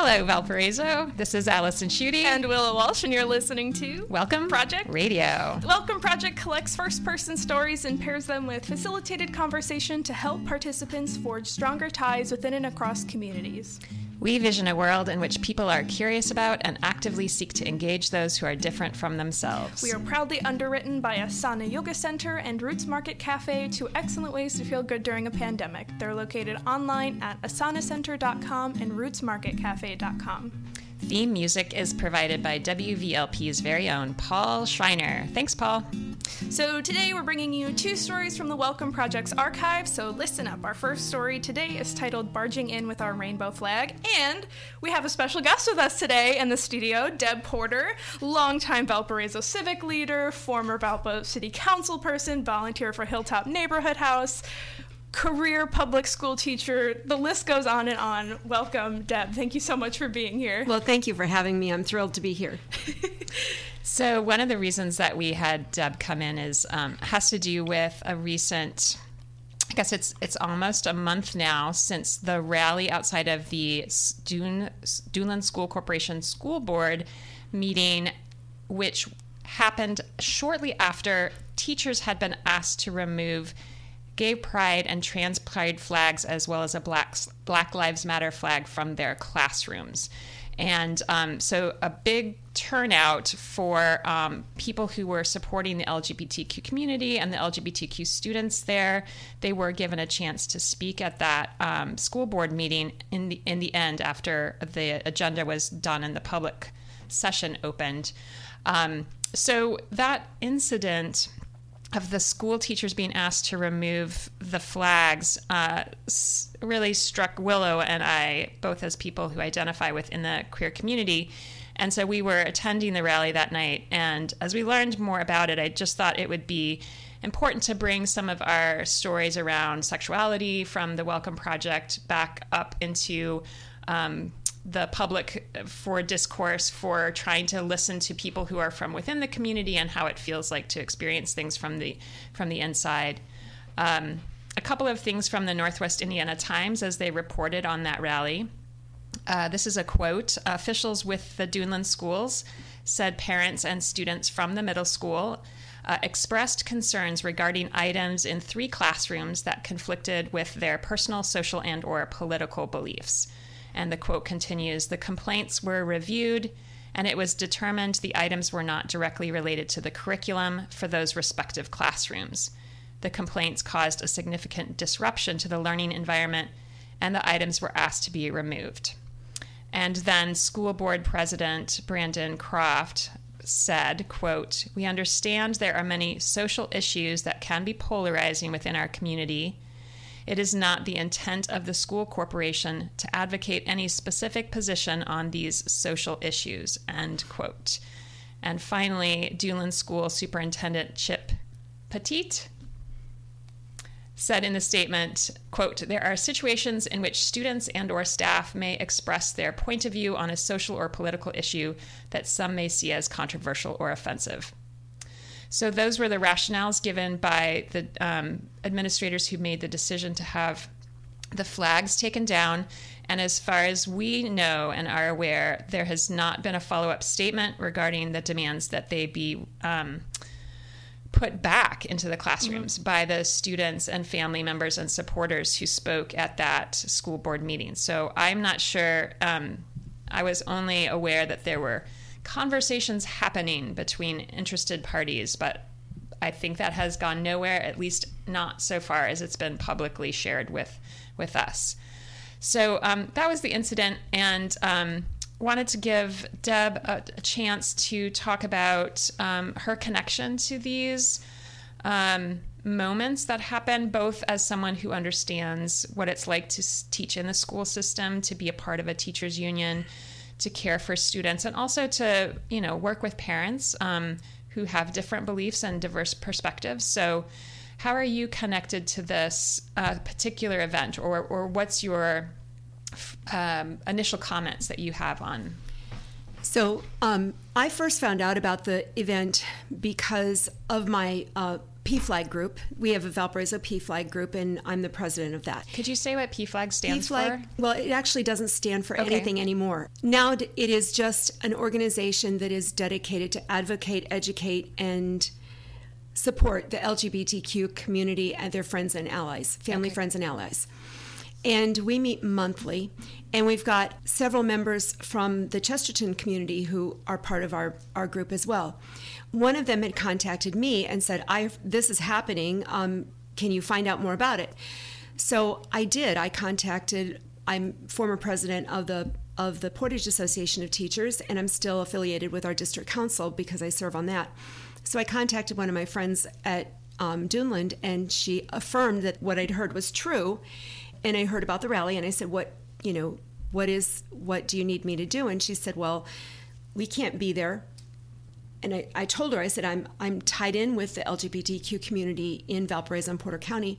Hello, Valparaiso. This is Allison Schutte. And Willow Walsh, and you're listening to Welcome Project Radio. Welcome Project collects first person stories and pairs them with facilitated conversation to help participants forge stronger ties within and across communities. We vision a world in which people are curious about and actively seek to engage those who are different from themselves. We are proudly underwritten by Asana Yoga Center and Roots Market Cafe, two excellent ways to feel good during a pandemic. They're located online at asanacenter.com and rootsmarketcafe.com. Theme music is provided by WVLP's very own Paul Schreiner. Thanks, Paul. So, today we're bringing you two stories from the Welcome Project's archive. So, listen up. Our first story today is titled Barging In with Our Rainbow Flag. And we have a special guest with us today in the studio, Deb Porter, longtime Valparaiso civic leader, former Valpo City Council person, volunteer for Hilltop Neighborhood House career public school teacher. The list goes on and on. Welcome, Deb. Thank you so much for being here. Well, thank you for having me. I'm thrilled to be here. so, one of the reasons that we had Deb come in is um, has to do with a recent. I guess it's it's almost a month now since the rally outside of the Dune, Duneland School Corporation School Board meeting, which happened shortly after teachers had been asked to remove gay pride and trans pride flags, as well as a Black, Black Lives Matter flag from their classrooms. And um, so, a big turnout for um, people who were supporting the LGBTQ community and the LGBTQ students there. They were given a chance to speak at that um, school board meeting in the in the end after the agenda was done and the public session opened. Um, so that incident of the school teachers being asked to remove the flags uh, really struck Willow and I, both as people who identify within the queer community. And so we were attending the rally that night. And as we learned more about it, I just thought it would be important to bring some of our stories around sexuality from the Welcome Project back up into um, the public for discourse for trying to listen to people who are from within the community and how it feels like to experience things from the from the inside. Um, a couple of things from the Northwest Indiana Times as they reported on that rally. Uh, this is a quote Officials with the Duneland schools said parents and students from the middle school uh, expressed concerns regarding items in three classrooms that conflicted with their personal, social, and or political beliefs. And the quote continues The complaints were reviewed, and it was determined the items were not directly related to the curriculum for those respective classrooms. The complaints caused a significant disruption to the learning environment, and the items were asked to be removed. And then school board president Brandon Croft said, quote, "We understand there are many social issues that can be polarizing within our community it is not the intent of the school corporation to advocate any specific position on these social issues. End quote. And finally, Duneland School Superintendent Chip Pettit said in the statement quote there are situations in which students and or staff may express their point of view on a social or political issue that some may see as controversial or offensive so those were the rationales given by the um, administrators who made the decision to have the flags taken down. And as far as we know and are aware, there has not been a follow up statement regarding the demands that they be um, put back into the classrooms mm-hmm. by the students and family members and supporters who spoke at that school board meeting. So I'm not sure. Um, I was only aware that there were conversations happening between interested parties, but I think that has gone nowhere, at least not so far as it's been publicly shared with with us. So um, that was the incident, and um, wanted to give Deb a, a chance to talk about um, her connection to these um, moments that happen, both as someone who understands what it's like to teach in the school system, to be a part of a teachers union to care for students and also to you know work with parents um, who have different beliefs and diverse perspectives. So how are you connected to this uh, particular event or, or what's your um, initial comments that you have on? So um, i first found out about the event because of my uh, PFLAG group. We have a Valparaiso PFLAG group, and I'm the president of that. Could you say what PFLAG stands PFLAG, for? well, it actually doesn't stand for Okay. anything anymore. Now it is just an organization that is dedicated to advocate, educate, and support the LGBTQ community and their friends and allies, family, Okay. friends, and allies. And we meet monthly, and we've got several members from the Chesterton community who are part of our, our group as well. One of them had contacted me and said, I, This is happening. Um, can you find out more about it? So I did. I contacted, I'm former president of the of the Portage Association of Teachers, and I'm still affiliated with our district council because I serve on that. So I contacted one of my friends at um, Duneland, and she affirmed that what I'd heard was true. And I heard about the rally, and I said, "What, you know, what is, what do you need me to do?" And she said, "Well, we can't be there." And I, I told her, I said, "I'm I'm tied in with the LGBTQ community in Valparaiso and Porter County.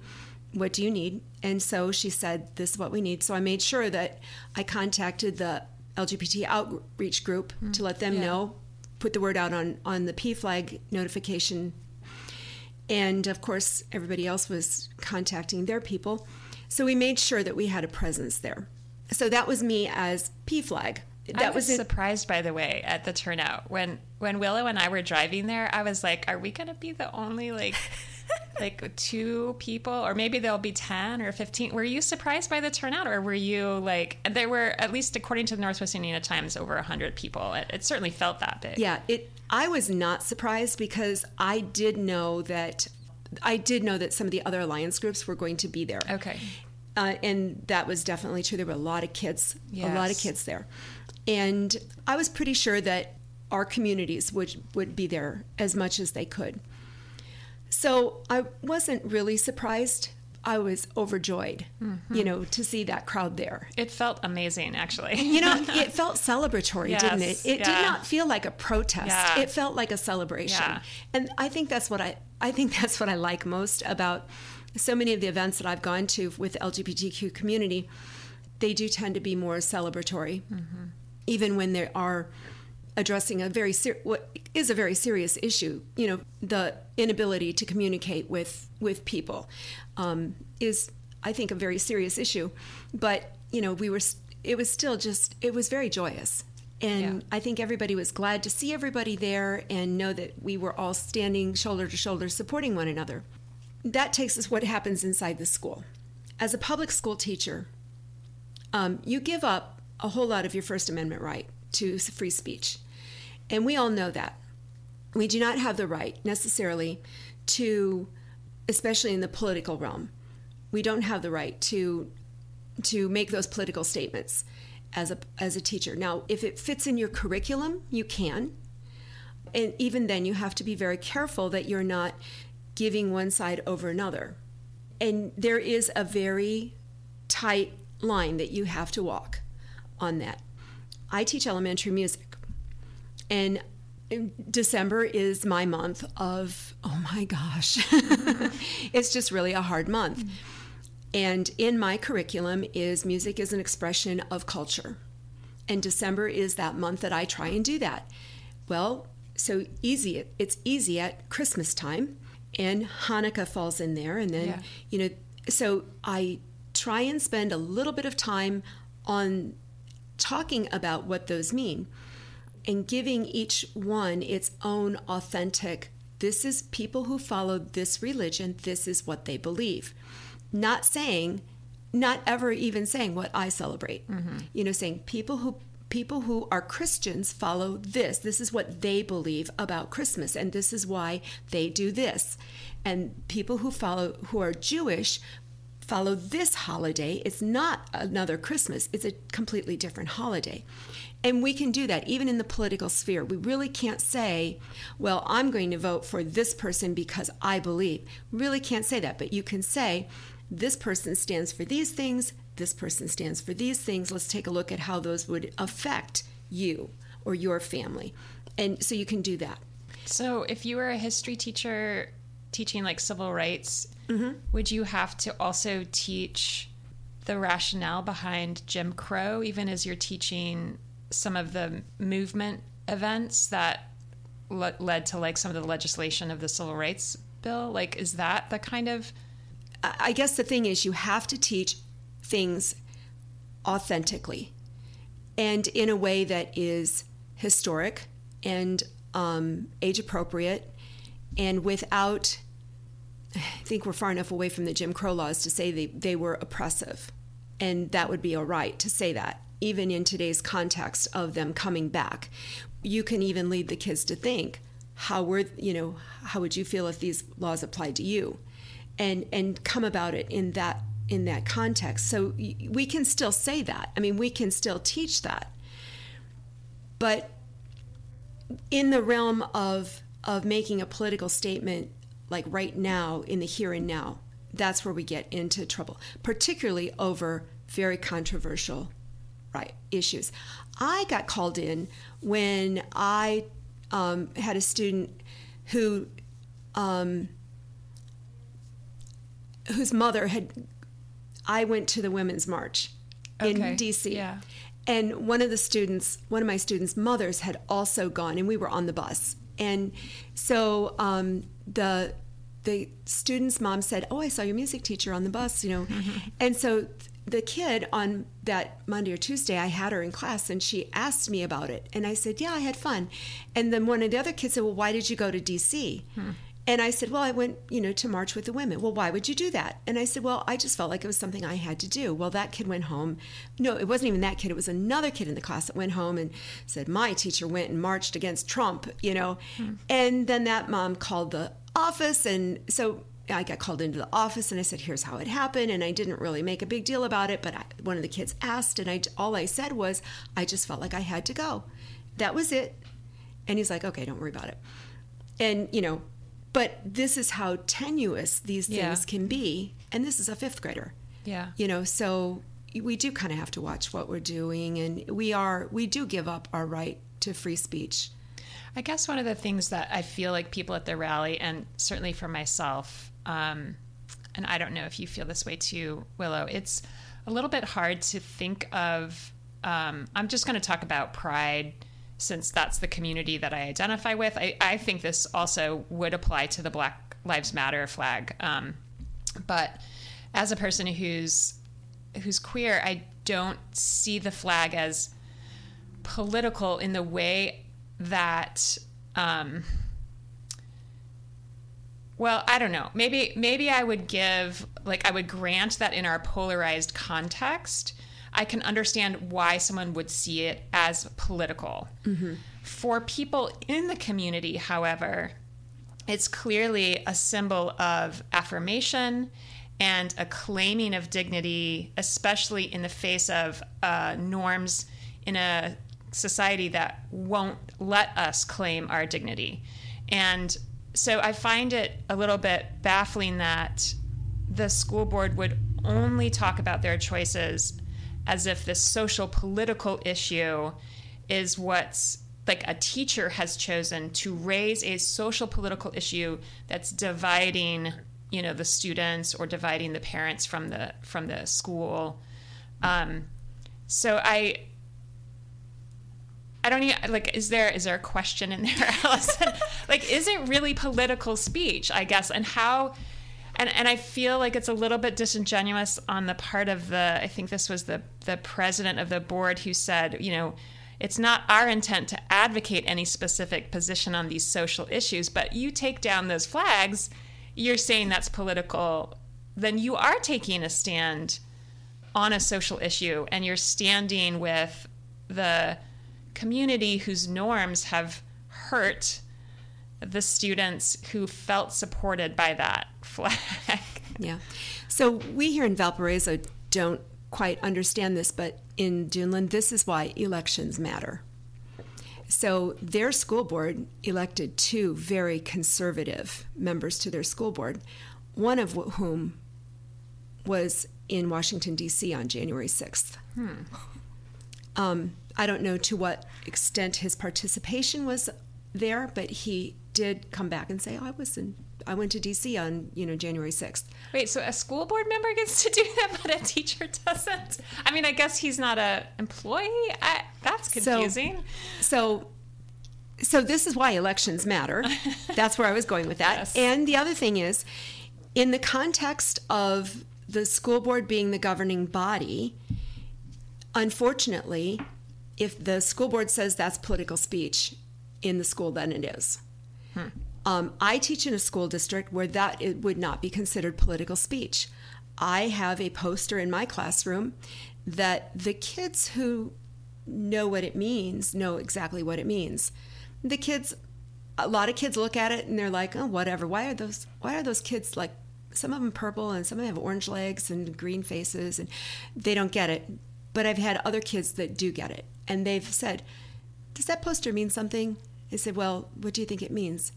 What do you need?" And so she said, "This is what we need." So I made sure that I contacted the LGBT outreach group mm-hmm. to let them Yeah. know, put the word out on on the PFLAG notification and of course everybody else was contacting their people so we made sure that we had a presence there so that was me as PFLAG that I was, was surprised, by the way, at the turnout when when Willow and I were driving there. I was like, "Are we going to be the only like like two people, or maybe there'll be ten or 15? Were you surprised by the turnout, or were you like there were at least according to the Northwest Indiana Times over hundred people? It, it certainly felt that big. yeah it i was not surprised because i did know that i did know that some of the other alliance groups were going to be there Okay. uh, and that was definitely true. There were a lot of kids, a lot of kids there, and I was pretty sure that our communities would would be there as much as they could. So I wasn't really surprised. I was overjoyed, Mm-hmm. you know, to see that crowd there. It felt amazing, actually. You know, it felt celebratory, didn't it? It yeah. did not feel like a protest. Yeah. It felt like a celebration. Yeah. And I think that's what I I think that's what I like most about so many of the events that I've gone to with the LGBTQ community. They do tend to be more celebratory, Mm-hmm. even when there are addressing a very ser- what is a very serious issue. You know, the inability to communicate with with people um, is, I think, a very serious issue. But you know, we were. It was still just. It was very joyous, and Yeah. I think everybody was glad to see everybody there and know that we were all standing shoulder to shoulder, supporting one another. That takes us what happens inside the school. As a public school teacher, um, you give up a whole lot of your First Amendment right to free speech. And we all know that. We do not have the right necessarily to, especially in the political realm, we don't have the right to to make those political statements as a as a teacher. Now, if it fits in your curriculum, you can. And even then you have to be very careful that you're not giving one side over another. And there is a very tight line that you have to walk on that. I teach elementary music, and December is my month of, oh my gosh, it's just really a hard month. And in my curriculum is music is an expression of culture. And December is that month that I try and do that. Well, so easy it's easy at Christmas time and Hanukkah falls in there and then Yeah. you know so I try and spend a little bit of time on talking about what those mean and giving each one its own authentic this is people who follow this religion this is what they believe. Not saying not ever even saying what i celebrate. Mm-hmm. You know saying people who people who are christians follow this. This is what they believe about christmas and this is why they do this. And people who follow who are jewish follow this holiday. It's not another Christmas, it's a completely different holiday. And we can do that even in the political sphere. We really can't say, well, I'm going to vote for this person because I believe. Really can't say that, but you can say, this person stands for these things, this person stands for these things. Let's take a look at how those would affect you or your family. And so you can do that. So, if you were a history teacher teaching like civil rights, Mm-hmm. would you have to also teach the rationale behind Jim Crow, even as you're teaching some of the movement events that le- led to like some of the legislation of the civil rights bill? Like, is that the kind of. I I guess the thing is, you have to teach things authentically and in a way that is historic and um, age appropriate and without. I think we're far enough away from the Jim Crow laws to say they, they were oppressive. And that would be all right to say that, even in today's context of them coming back. You can even lead the kids to think, how were you know, how would you feel if these laws applied to you? And and come about it in that in that context. So we can still say that. I mean, we can still teach that. But in the realm of of making a political statement like right now in the here and now that's where we get into trouble particularly over very controversial right issues i got called in when i um, had a student who um, whose mother had i went to the women's march in dc yeah. and one of the students, one of my students' mothers had also gone, and we were on the bus. And so um, the the student's mom said, "Oh, I saw your music teacher on the bus," you know. And so the kid on that Monday or Tuesday, I had her in class, and she asked me about it, and I said, "Yeah, I had fun." And then one of the other kids said, "Well, why did you go to D.C.?" And I said, Well, I went, you know, to march with the women. Well, why would you do that? And I said, Well, I just felt like it was something I had to do. Well, that kid went home. No, it wasn't even that kid. It was another kid in the class that went home and said, My teacher went and marched against Trump, you know. Hmm. And then that mom called the office. And so I got called into the office and I said, Here's how it happened. And I didn't really make a big deal about it. But I, one of the kids asked, and I, all I said was, I just felt like I had to go. That was it. And he's like, Okay, don't worry about it. And, you know, but this is how tenuous these things Yeah. can be. And this is a fifth grader. Yeah. You know, so we do kind of have to watch what we're doing. And we are, we do give up our right to free speech. I guess one of the things that I feel like people at the rally, and certainly for myself, um, and I don't know if you feel this way too, Willow, it's a little bit hard to think of. Um, I'm just going to talk about pride since that's the community that I identify with. I, I think this also would apply to the Black Lives Matter flag. Um, but as a person who's who's queer, I don't see the flag as political in the way that um, well i don't know maybe maybe i would give like i would grant that in our polarized context i can understand why someone would see it as political for people in the community however it's clearly a symbol of affirmation and a claiming of dignity, especially in the face of uh, norms in a society that won't let us claim our dignity. And so I find it a little bit baffling that the school board would only talk about their choices as if this social political issue is what's like a teacher has chosen to raise a social political issue that's dividing you know the students or dividing the parents from the from the school. Um, so i i don't even like is there is there a question in there allison? Like is it really political speech i guess? And how and and I feel like it's a little bit disingenuous on the part of the I think this was the the president of the board who said, you know, it's not our intent to advocate any specific position on these social issues, but you take down those flags, you're saying that's political, then you are taking a stand on a social issue and you're standing with the community whose norms have hurt the students who felt supported by that flag. Yeah. So we here in Valparaiso don't quite understand this, but in Duneland, this is why elections matter. So their school board elected two very conservative members to their school board, one of whom was in Washington, D.C. on January 6th. Um, I don't know to what extent his participation was there, but he did come back and say, "Oh, I was in, I went to D.C. on you know January 6th." Wait, so a school board member gets to do that, but a teacher doesn't? I mean, I guess he's not a employee. I, that's confusing. So, so this is why elections matter. That's where I was going with that. Yes. And the other thing is, in the context of the school board being the governing body, unfortunately, if the school board says that's political speech in the school, then it is. Hmm. Um, I teach in a school district where that it would not be considered political speech. I have a poster in my classroom that the kids who know what it means know exactly what it means. The kids, a lot of kids look at it and they're like, "Oh, whatever. Why are those? Why are those kids like? Some of them purple and some of them have orange legs and green faces, and they don't get it." But I've had other kids that do get it, and they've said, "Does that poster mean something?" I said, "Well, what do you think it means?"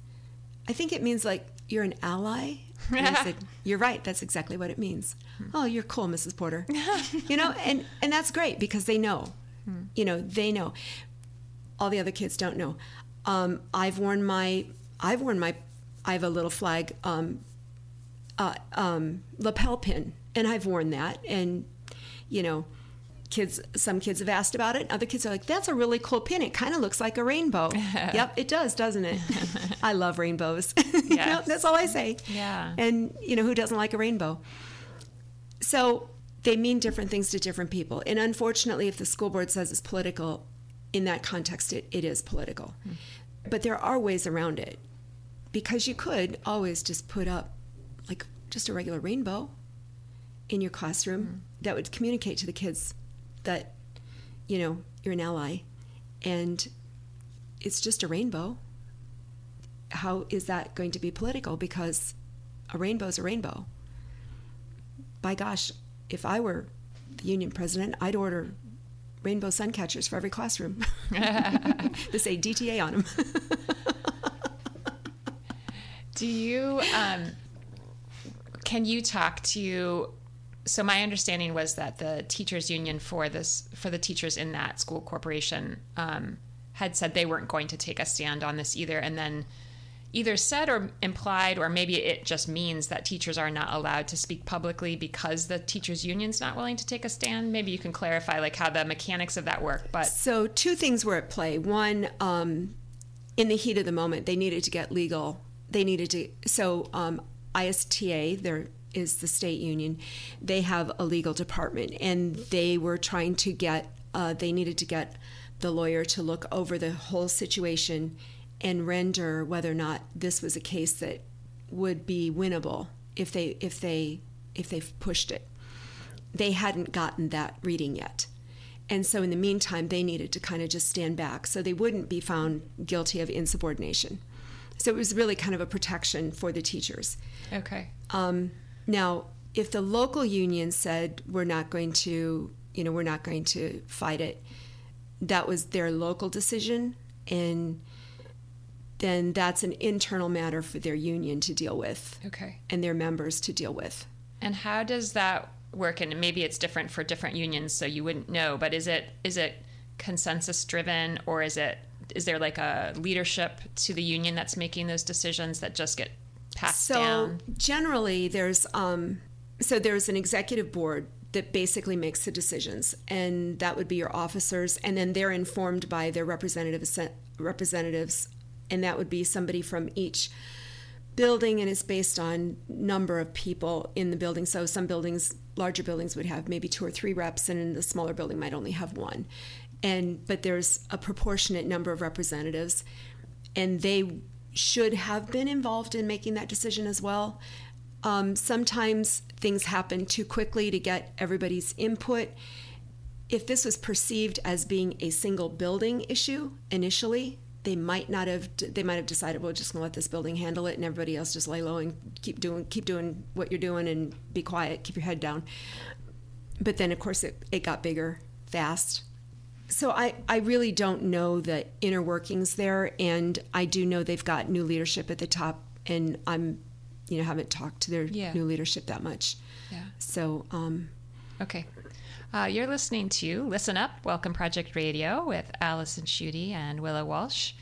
I think it means like you're an ally. And I said, "You're right. That's exactly what it means." Oh, you're cool, Mrs. Porter. you know, and and that's great because they know. You know, they know. All the other kids don't know. Um, I've worn my. I've worn my. I have a little flag um, uh, um, lapel pin, and I've worn that. And you know, kids. Some kids have asked about it. Other kids are like, "That's a really cool pin. It kind of looks like a rainbow." yep, it does, doesn't it? I love rainbows. You know, that's all I say. Yeah. And you know, who doesn't like a rainbow? So they mean different things to different people. And unfortunately, if the school board says it's political, in that context, it, it is political. Hmm. But there are ways around it because you could always just put up like just a regular rainbow in your classroom hmm. that would communicate to the kids that, you know, you're an ally and it's just a rainbow. How is that going to be political? Because a rainbow is a rainbow by gosh, if I were the union president, I'd order rainbow sun catchers for every classroom to say DTA on them. Do you um, can you talk to? So my understanding was that the teachers union for this for the teachers in that school corporation um, had said they weren't going to take a stand on this either, and then either said or implied, or maybe it just means that teachers are not allowed to speak publicly because the teachers union's not willing to take a stand. Maybe you can clarify like how the mechanics of that work. But so, two things were at play. One, um, in the heat of the moment, they needed to get legal. They needed to. So, um, ISTA, there is the state union, they have a legal department, and they were trying to get. Uh, they needed to get the lawyer to look over the whole situation and render whether or not this was a case that would be winnable if they if they if they pushed it. They hadn't gotten that reading yet. And so in the meantime they needed to kind of just stand back so they wouldn't be found guilty of insubordination. So it was really kind of a protection for the teachers. okay, Um, now, if the local union said we're not going to, you know, we're not going to fight it, that was their local decision, and then that's an internal matter for their union to deal with okay. and their members to deal with. And how does that work? And maybe it's different for different unions, so you wouldn't know. But is it is it consensus driven, or is it is there like a leadership to the union that's making those decisions that just get passed so down? generally there's um, so there's an executive board that basically makes the decisions and that would be your officers and then they're informed by their representatives representatives and that would be somebody from each building and it's based on number of people in the building so some buildings larger buildings would have maybe two or three reps and the smaller building might only have one and but there's a proportionate number of representatives and they should have been involved in making that decision as well. Um, sometimes things happen too quickly to get everybody's input. If this was perceived as being a single building issue initially they might not have they might have decided we're just gonna let this building handle it and everybody else just lay low and keep doing keep doing what you're doing and be quiet keep your head down. But then of course it, it got bigger fast so I, I really don't know the inner workings there and i do know they've got new leadership at the top and i'm you know haven't talked to their Yeah. new leadership that much Yeah. so um, Okay. Uh, you're listening to Listen Up, Welcome Project Radio with Allison Schutte and Willow Walsh.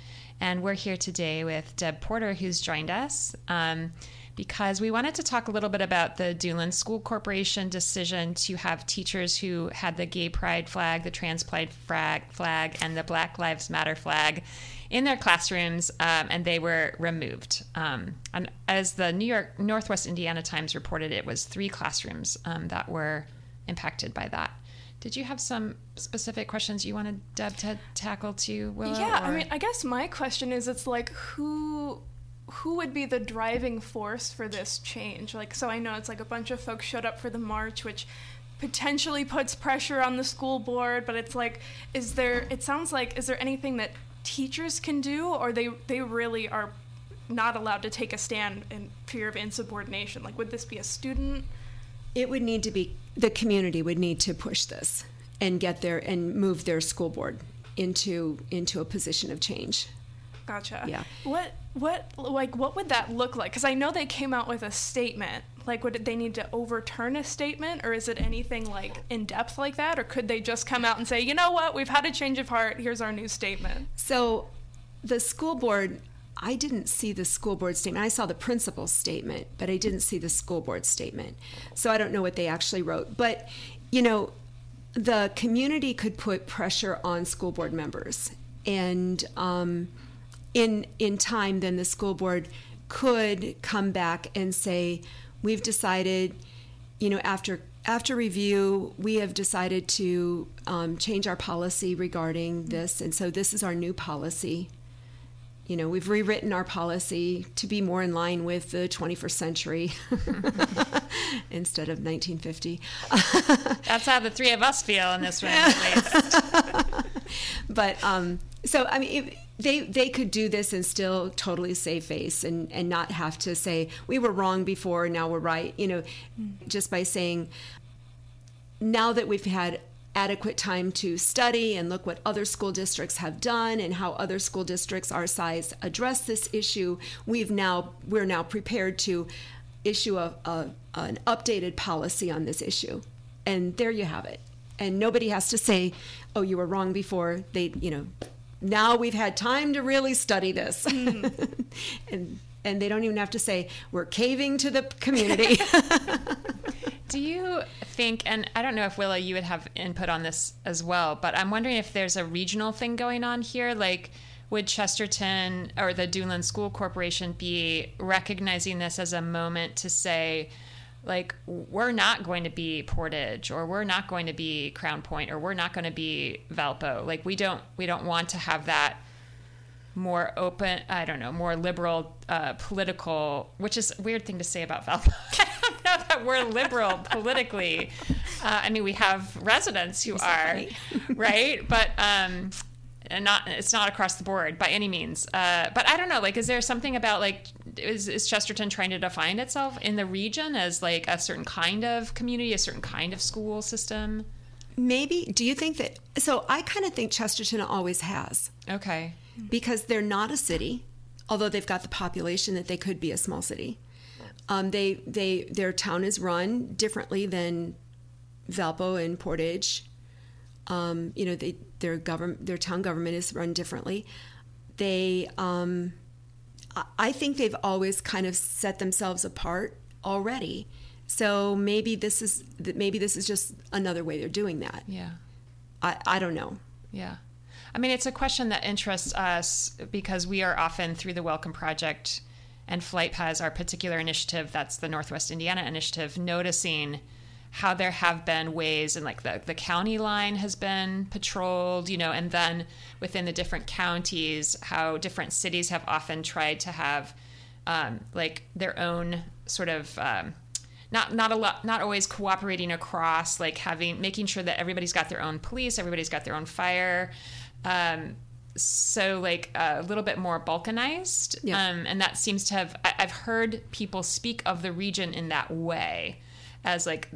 And we're here today with Deb Porter, who's joined us. Um, because we wanted to talk a little bit about the Duneland School Corporation decision to have teachers who had the gay pride flag, the trans pride flag, flag and the Black Lives Matter flag in their classrooms, um, and they were removed. Um, and as the New York Northwest Indiana Times reported, it was three classrooms um, that were impacted by that. Did you have some specific questions you wanted Deb to tackle too, Willow? Yeah, I mean, I guess my question is, it's like who who would be the driving force for this change? Like, so I know it's like a bunch of folks showed up for the march, which potentially puts pressure on the school board, but it's like, is there? It sounds like, is there anything that teachers can do, or they they really are not allowed to take a stand in fear of insubordination? Like, would this be a student? It would need to be the community would need to push this and get there and move their school board into into a position of change. Gotcha. Yeah. What what like what would that look like? Because I know they came out with a statement. Like, would they need to overturn a statement, or is it anything like in depth like that, or could they just come out and say, you know what, we've had a change of heart. Here's our new statement. So the school board I didn't see the school board statement. I saw the principal's statement, but I didn't see the school board statement. So I don't know what they actually wrote. But, you know, the community could put pressure on school board members. And um, in, in time, then the school board could come back and say, we've decided, you know, after after review, we have decided to um, change our policy regarding this, and so this is our new policy you know, we've rewritten our policy to be more in line with the 21st century instead of 1950. That's how the three of us feel in this room, at least. but um, so I mean, they they could do this and still totally save face and and not have to say we were wrong before, now we're right. You know, just by saying now that we've had adequate time to study and look what other school districts have done and how other school districts our size address this issue we've now we're now prepared to issue a, a an updated policy on this issue and there you have it and nobody has to say oh you were wrong before. They you know now we've had time to really study this. Mm-hmm. And and they don't even have to say we're caving to the community. Do you think, and I don't know if Willow, you would have input on this as well, but I'm wondering if there's a regional thing going on here. Like, would Chesterton or the Duneland School Corporation be recognizing this as a moment to say, like, we're not going to be Portage, or we're not going to be Crown Point, or we're not going to be Valpo. Like, we don't we don't want to have that more open i don't know more liberal uh, political which is a weird thing to say about valpo. I don't know that we're liberal politically. Uh, i mean we have residents who are right? But um and not it's not across the board by any means. Uh, but i don't know like is there something about like is, is chesterton trying to define itself in the region as like a certain kind of community a certain kind of school system maybe do you think that so i kind of think chesterton always has okay because they're not a city, although they've got the population that they could be a small city. Um, they they their town is run differently than Valpo and Portage. Um, you know, they, their government their town government is run differently. They um, I- think they've always kind of set themselves apart already. So maybe this is maybe this is just another way they're doing that. yeah I, I don't know. Yeah. I mean, it's a question that interests us because we are often through the Welcome Project and Flight has our particular initiative, that's the Northwest Indiana initiative, noticing how there have been ways and like the, the county line has been patrolled, you know, and then within the different counties, how different cities have often tried to have um, like their own sort of um, not not a lot not always cooperating across like having making sure that everybody's got their own police everybody's got their own fire um, so like a little bit more balkanized Yeah. um, and that seems to have I, i've heard people speak of the region in that way as like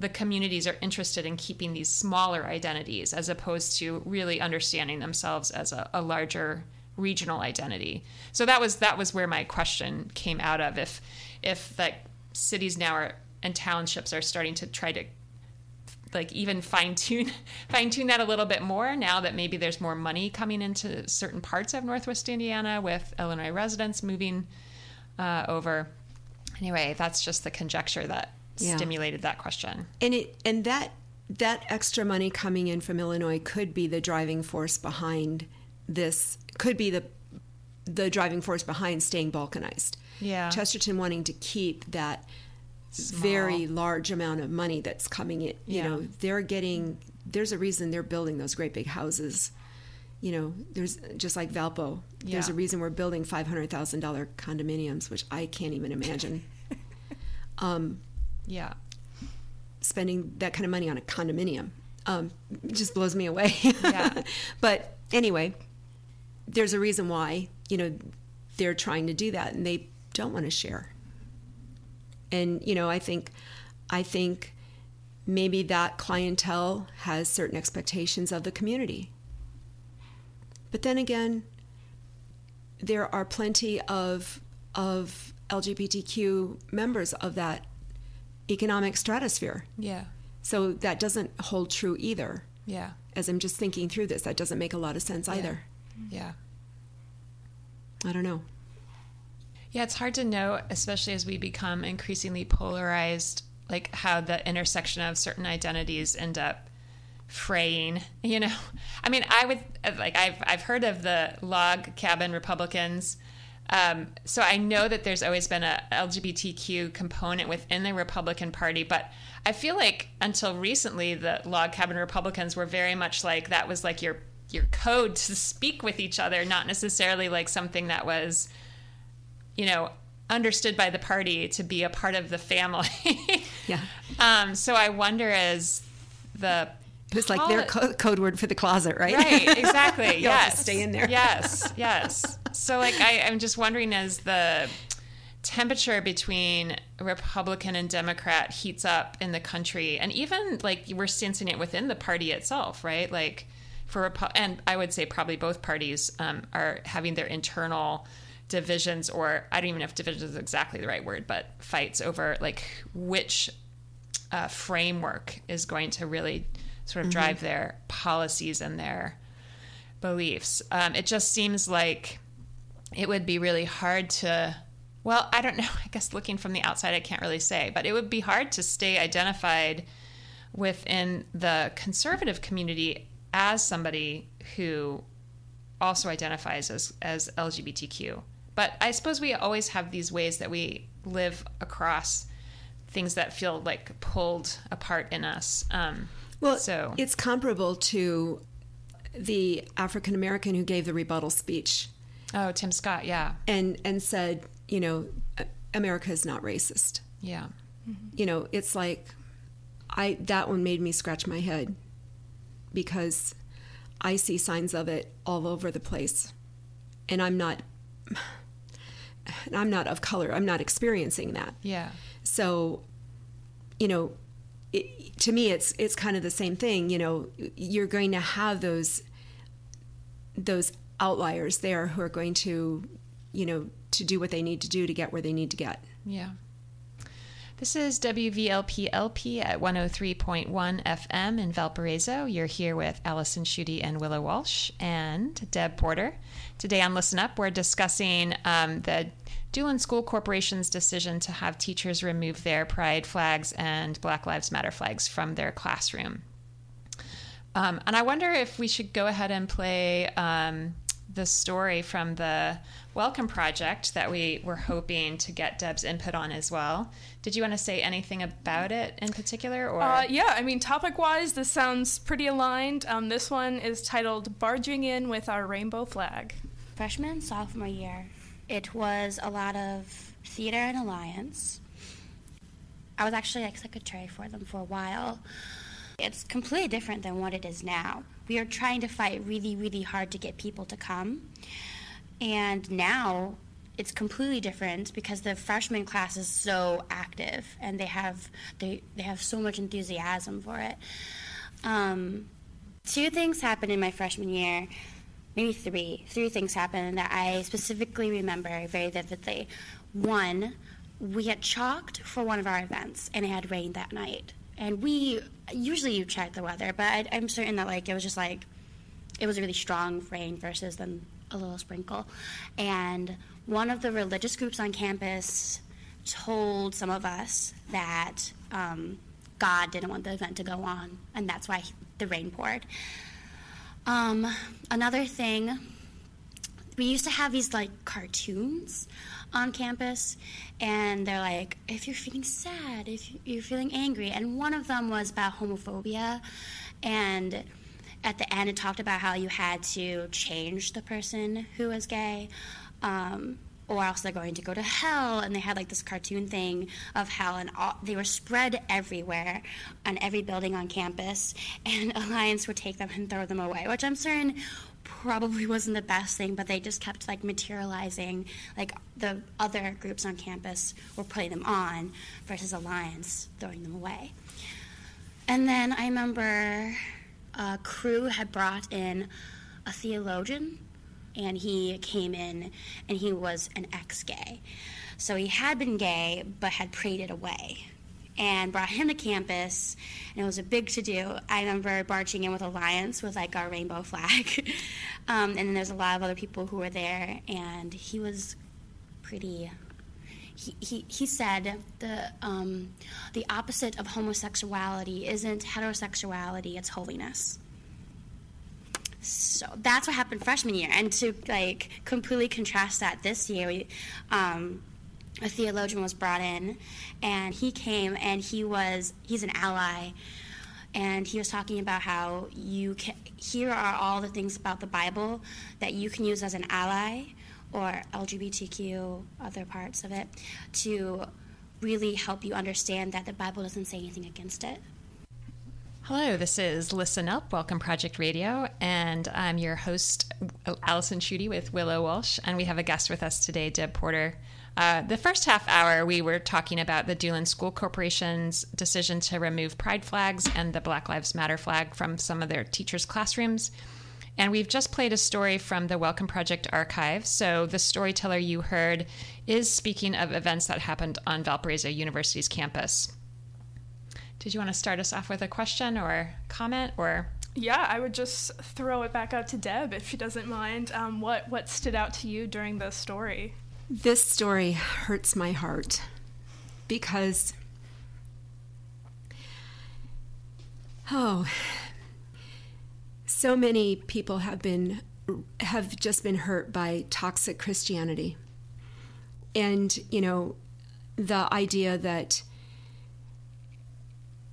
the communities are interested in keeping these smaller identities as opposed to really understanding themselves as a, a larger regional identity so that was that was where my question came out of if if like cities now are and townships are starting to try to like even fine tune fine tune that a little bit more now that maybe there's more money coming into certain parts of Northwest Indiana with Illinois residents moving uh, over. Anyway, that's just the conjecture that Yeah. stimulated that question. and it and that that extra money coming in from Illinois could be the driving force behind this could be the the driving force behind staying balkanized. Yeah. Chesterton wanting to keep that very large amount of money that's coming in. You Yeah. know, they're getting there's a reason they're building those great big houses. You know, there's just like Valpo. There's a reason we're building five hundred thousand dollar condominiums, which I can't even imagine. um, Yeah. spending that kind of money on a condominium. Um, just blows me away. Yeah. but anyway, there's a reason why, you know, they're trying to do that and they don't want to share. And, you know, I think, I think maybe that clientele has certain expectations of the community. But then again, there are plenty of, of LGBTQ members of that economic stratosphere. Yeah. So that doesn't hold true either. Yeah. As I'm just thinking through this, that doesn't make a lot of sense either. Yeah. I don't know. Yeah, it's hard to know, especially as we become increasingly polarized, like how the intersection of certain identities end up fraying. You know, I mean, I would like I've I've heard of the log cabin Republicans. Um, so I know that there's always been a LGBTQ component within the Republican Party, but I feel like until recently, the log cabin Republicans were very much like that was like your your code to speak with each other, not necessarily like something that was you know, understood by the party to be a part of the family. Yeah. um, so I wonder as the It was like their co- code word for the closet, right? right, exactly. You'll have to yes, stay in there. yes, yes. So like I, I'm just wondering as the temperature between Republican and Democrat heats up in the country, and even like we're sensing it within the party itself, right? Like for Repu- and I would say probably both parties um, are having their internal divisions, or I don't even know if divisions is exactly the right word, but fights over like which uh, framework is going to really sort of drive their policies and their beliefs. Um, it just seems like it would be really hard to. Well, I don't know. I guess looking from the outside, I can't really say, but it would be hard to stay identified within the conservative community as somebody who also identifies as, as LGBTQ. But I suppose we always have these ways that we live across things that feel like pulled apart in us. Um, Well, so it's comparable to the African American who gave the rebuttal speech oh, Tim Scott, yeah, and and said, you know, America is not racist. yeah, mm-hmm. You know, it's like I that one made me scratch my head because I see signs of it all over the place. And I'm not I'm not of color. I'm not experiencing that. yeah, So, you know, it, to me, it's it's kind of the same thing. You know, you're going to have those those outliers there who are going to, you know, to do what they need to do to get where they need to get. yeah. This is WVLP-LP at 103.1 FM in Valparaiso. You're here with Allison Schutte and Willow Walsh and Deb Porter. Today on Listen Up, we're discussing um, the Duneland School Corporation's decision to have teachers remove their pride flags and Black Lives Matter flags from their classroom. Um, and I wonder if we should go ahead and play um, the story from the Welcome Project that we were hoping to get Deb's input on as well. Did you want to say anything about it in particular? Or Uh, yeah, I mean, topic wise, this sounds pretty aligned. Um, this one is titled Barging In with Our Rainbow Flag. freshman sophomore year, it was a lot of theater and alliance. I was actually like secretary for them for a while. It's completely different than what it is now. We are trying to fight really, really hard to get people to come. And now it's completely different because the freshman class is so active and they have they, they have so much enthusiasm for it. Um, two things happened in my freshman year maybe three three things happened that i specifically remember very vividly. One we had chalked for one of our events and it had rained that night. And we usually you check the weather but I, i'm certain that like it was just like it was a really strong rain versus then a little sprinkle. And one of the religious groups on campus told some of us that um, God didn't want the event to go on, and that's why the rain poured. Um, another thing, we used to have these like cartoons on campus, and they're like, if you're feeling sad, if you're feeling angry, and one of them was about homophobia, and at the end it talked about how you had to change the person who was gay. Um, or else they're going to go to hell. And they had like this cartoon thing of hell, and all, they were spread everywhere on every building on campus. And Alliance would take them and throw them away, which I'm certain probably wasn't the best thing, but they just kept like materializing. Like the other groups on campus were putting them on versus Alliance throwing them away. And then I remember a crew had brought in a theologian and he came in and he was an ex gay. So he had been gay but had prayed it away and brought him to campus and it was a big to do. I remember marching in with Alliance with like our rainbow flag. um, and then there's a lot of other people who were there and he was pretty he, he, he said the um, the opposite of homosexuality isn't heterosexuality, it's holiness. So that's what happened freshman year. And to like completely contrast that this year, we, um, a theologian was brought in, and he came and he was he's an ally, and he was talking about how you can here are all the things about the Bible that you can use as an ally or LGBTQ other parts of it to really help you understand that the Bible doesn't say anything against it. Hello, this is Listen Up, Welcome Project Radio, and I'm your host, Allison Schutte with Willow Walsh, and we have a guest with us today, Deb Porter. Uh, the first half hour, we were talking about the Duneland School Corporation's decision to remove pride flags and the Black Lives Matter flag from some of their teachers' classrooms. And we've just played a story from the Welcome Project archive. So the storyteller you heard is speaking of events that happened on Valparaiso University's campus. Did you want to start us off with a question or comment or? Yeah, I would just throw it back out to Deb if she doesn't mind. Um, what what stood out to you during the story? This story hurts my heart because oh, so many people have been have just been hurt by toxic Christianity, and you know the idea that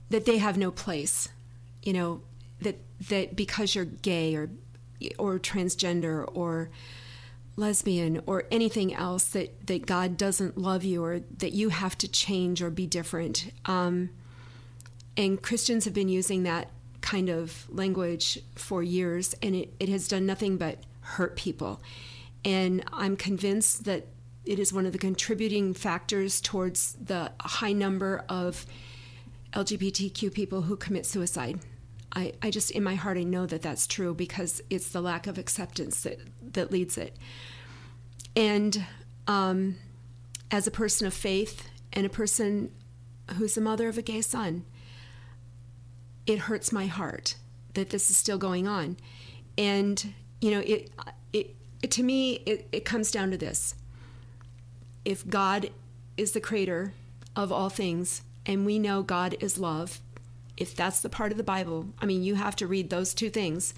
that they have no place, you know, that that because you're gay or or transgender or lesbian or anything else that that God doesn't love you or that you have to change or be different. Um, and Christians have been using that kind of language for years, and it, it has done nothing but hurt people. And I'm convinced that it is one of the contributing factors towards the high number of LGBTQ people who commit suicide. I, I just, in my heart, I know that that's true because it's the lack of acceptance that, that leads it. And um, as a person of faith and a person who's the mother of a gay son, it hurts my heart that this is still going on. And, you know, it, it, it to me, it, it comes down to this. If God is the creator of all things, and we know God is love, if that's the part of the Bible, I mean, you have to read those two things.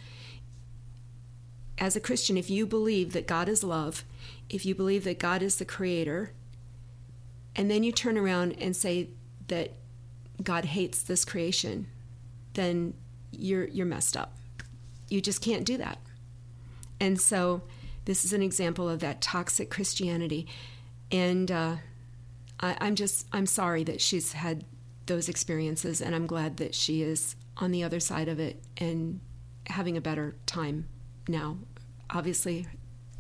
As a Christian, if you believe that God is love, if you believe that God is the creator, and then you turn around and say that God hates this creation, then you're you're messed up. You just can't do that. And so, this is an example of that toxic Christianity, and uh, I, I'm just I'm sorry that she's had those experiences, and I'm glad that she is on the other side of it and having a better time now. Obviously,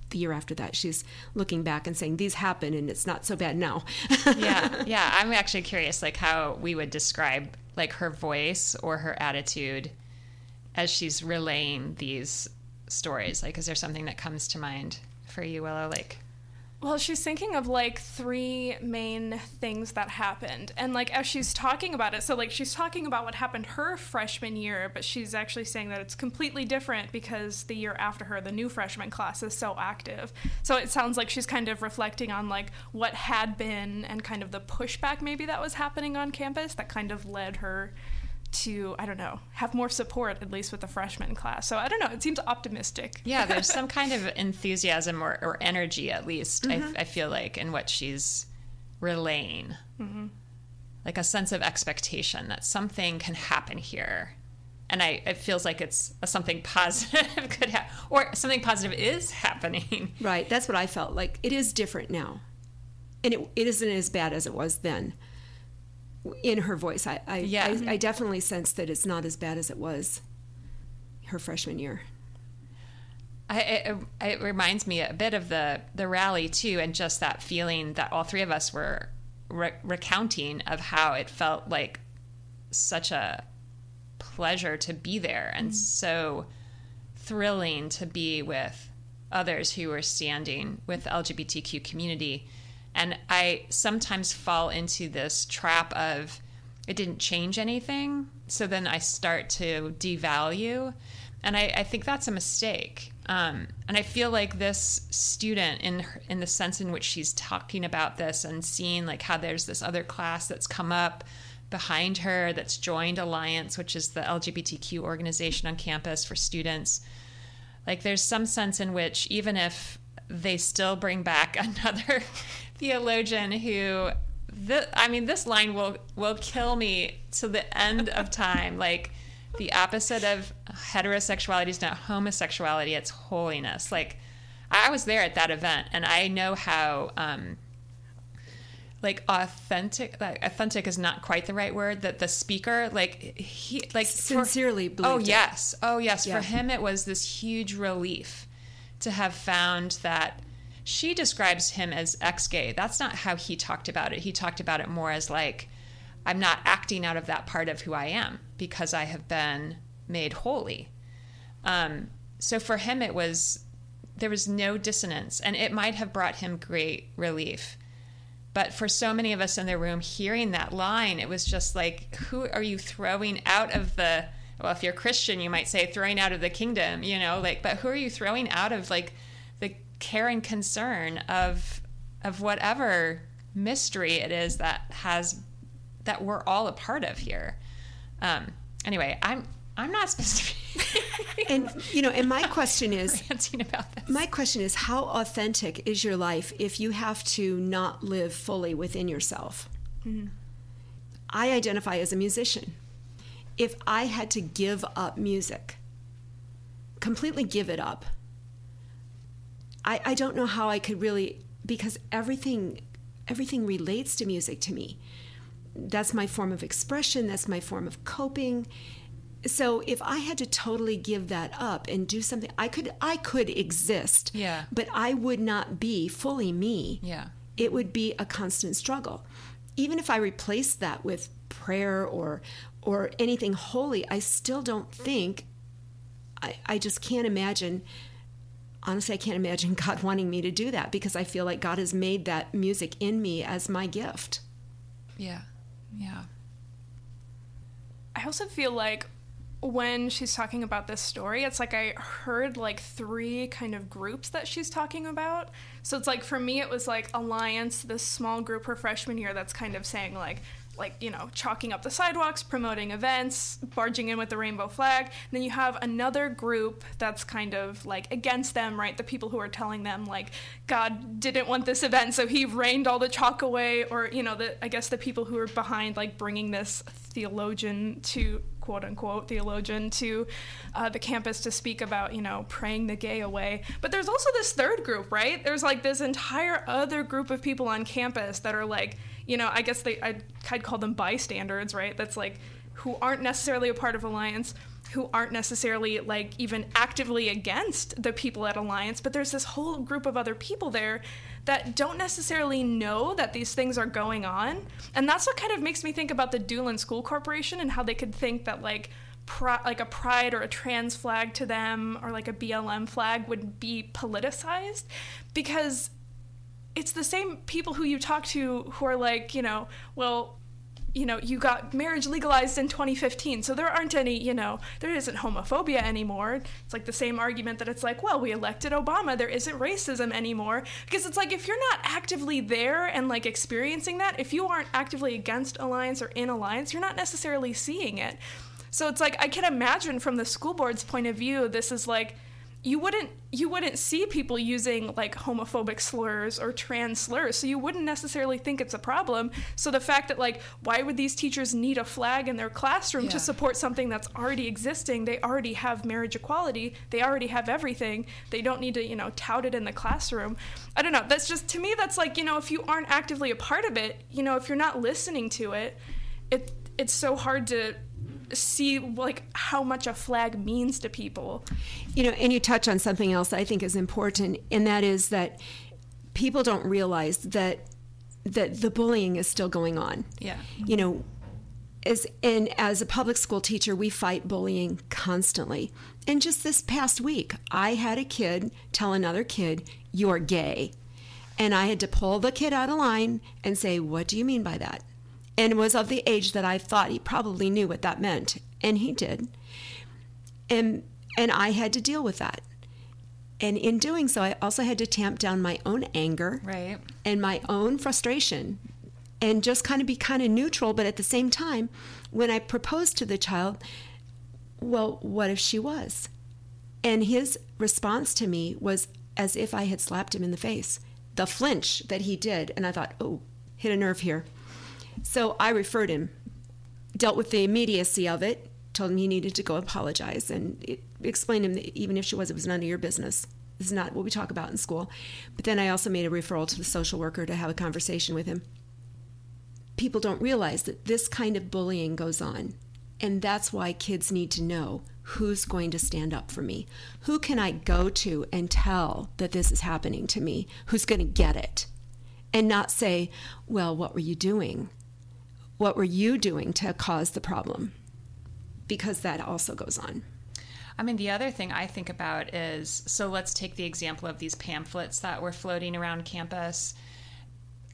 the year after that, she's looking back and saying these happen, and it's not so bad now. yeah, yeah. I'm actually curious, like how we would describe like her voice or her attitude as she's relaying these stories. Like, is there something that comes to mind for you, Willow? Like, Well, she's thinking of like three main things that happened. And like as she's talking about it, so like she's talking about what happened her freshman year, but she's actually saying that it's completely different because the year after her, the new freshman class is so active. So it sounds like she's kind of reflecting on like what had been and kind of the pushback maybe that was happening on campus that kind of led her to I don't know have more support at least with the freshman class. So I don't know. It seems optimistic. Yeah, there's some kind of enthusiasm or, or energy at least. Mm-hmm. I, I, feel like in what she's relaying, mm-hmm. like a sense of expectation that something can happen here. And I, it feels like it's a, something positive could happen, or something positive is happening. Right. That's what I felt like. It is different now, and it, it isn't as bad as it was then in her voice. I I, yeah. I, I definitely sense that it's not as bad as it was her freshman year. I, it, it, reminds me a bit of the the rally too, and just that feeling that all three of us were re- recounting of how it felt like such a pleasure to be there, and mm. so thrilling to be with others who were standing with the LGBTQ community and I sometimes fall into this trap of it didn't change anything. So then I start to devalue. And I, I think that's a mistake. Um, and I feel like this student, in in the sense in which she's talking about this and seeing like how there's this other class that's come up behind her that's joined Alliance, which is the LGBTQ organization on campus for students. Like there's some sense in which even if they still bring back another theologian who I mean, this line will will kill me to the end of time. Like the opposite of heterosexuality is not homosexuality; it's holiness. Like I was there at that event, and I know how. Um, like authentic like authentic is not quite the right word that the speaker like he like sincerely for, oh yes oh yes yeah. for him it was this huge relief to have found that she describes him as ex gay. That's not how he talked about it. He talked about it more as like, I'm not acting out of that part of who I am because I have been made holy. Um, so for him, it was, there was no dissonance, and it might have brought him great relief. But for so many of us in the room hearing that line, it was just like, who are you throwing out of the, well, if you're Christian, you might say throwing out of the kingdom, you know, like, but who are you throwing out of like the care and concern of of whatever mystery it is that has that we're all a part of here. Um, anyway, I'm I'm not supposed to be. and you know, and my question is ranting about this. My question is, how authentic is your life if you have to not live fully within yourself? Mm-hmm. I identify as a musician. If I had to give up music, completely give it up, I, I don't know how I could really because everything everything relates to music to me. That's my form of expression, that's my form of coping. So if I had to totally give that up and do something I could I could exist. Yeah. But I would not be fully me. Yeah. It would be a constant struggle. Even if I replace that with prayer or or anything holy, I still don't think I, I just can't imagine honestly, I can't imagine God wanting me to do that because I feel like God has made that music in me as my gift. Yeah. Yeah. I also feel like when she's talking about this story, it's like I heard like three kind of groups that she's talking about. So it's like for me, it was like Alliance, this small group her freshman year that's kind of saying like, like you know chalking up the sidewalks promoting events barging in with the rainbow flag and then you have another group that's kind of like against them right the people who are telling them like god didn't want this event so he rained all the chalk away or you know the i guess the people who are behind like bringing this theologian to quote unquote theologian to uh, the campus to speak about you know praying the gay away but there's also this third group right there's like this entire other group of people on campus that are like you know, I guess they I'd, I'd call them bystanders, right? That's like who aren't necessarily a part of Alliance, who aren't necessarily like even actively against the people at Alliance, but there's this whole group of other people there that don't necessarily know that these things are going on. And that's what kind of makes me think about the Duneland School Corporation and how they could think that like Pri- like a pride or a trans flag to them or like a BLM flag would be politicized because it's the same people who you talk to who are like, you know, well, you know, you got marriage legalized in 2015, so there aren't any, you know, there isn't homophobia anymore. It's like the same argument that it's like, well, we elected Obama, there isn't racism anymore. Because it's like, if you're not actively there and like experiencing that, if you aren't actively against alliance or in alliance, you're not necessarily seeing it. So it's like, I can imagine from the school board's point of view, this is like, you wouldn't you wouldn't see people using like homophobic slurs or trans slurs so you wouldn't necessarily think it's a problem. So the fact that like why would these teachers need a flag in their classroom Yeah. to support something that's already existing? They already have marriage equality. They already have everything. They don't need to you know tout it in the classroom. I don't know. That's just to me that's like you know if you aren't actively a part of it you know if you're not listening to it it it's so hard to see like how much a flag means to people You know, and you touch on something else I think is important, and that is that people don't realize that that the bullying is still going on. Yeah. You know, as and as a public school teacher, we fight bullying constantly. And just this past week, I had a kid tell another kid, "You're gay." And I had to pull the kid out of line and say, "What do you mean by that?" And was of the age that I thought he probably knew what that meant, and he did and and I had to deal with that. And in doing so, I also had to tamp down my own anger Right. and my own frustration and just kind of be kind of neutral, but at the same time, when I proposed to the child, well, what if she was? And his response to me was as if I had slapped him in the face. The flinch that he did, and I thought, oh, hit a nerve here. So I referred him, dealt with the immediacy of it, told him he needed to go apologize, and it, explained him that even if she was, it was none of your business. This is not what we talk about in school. But then I also made a referral to the social worker to have a conversation with him. People don't realize that this kind of bullying goes on. And that's why kids need to know who's going to stand up for me. Who can I go to and tell that this is happening to me? Who's going to get it? And not say, well, what were you doing? What were you doing to cause the problem? Because that also goes on. I mean, the other thing I think about is so let's take the example of these pamphlets that were floating around campus.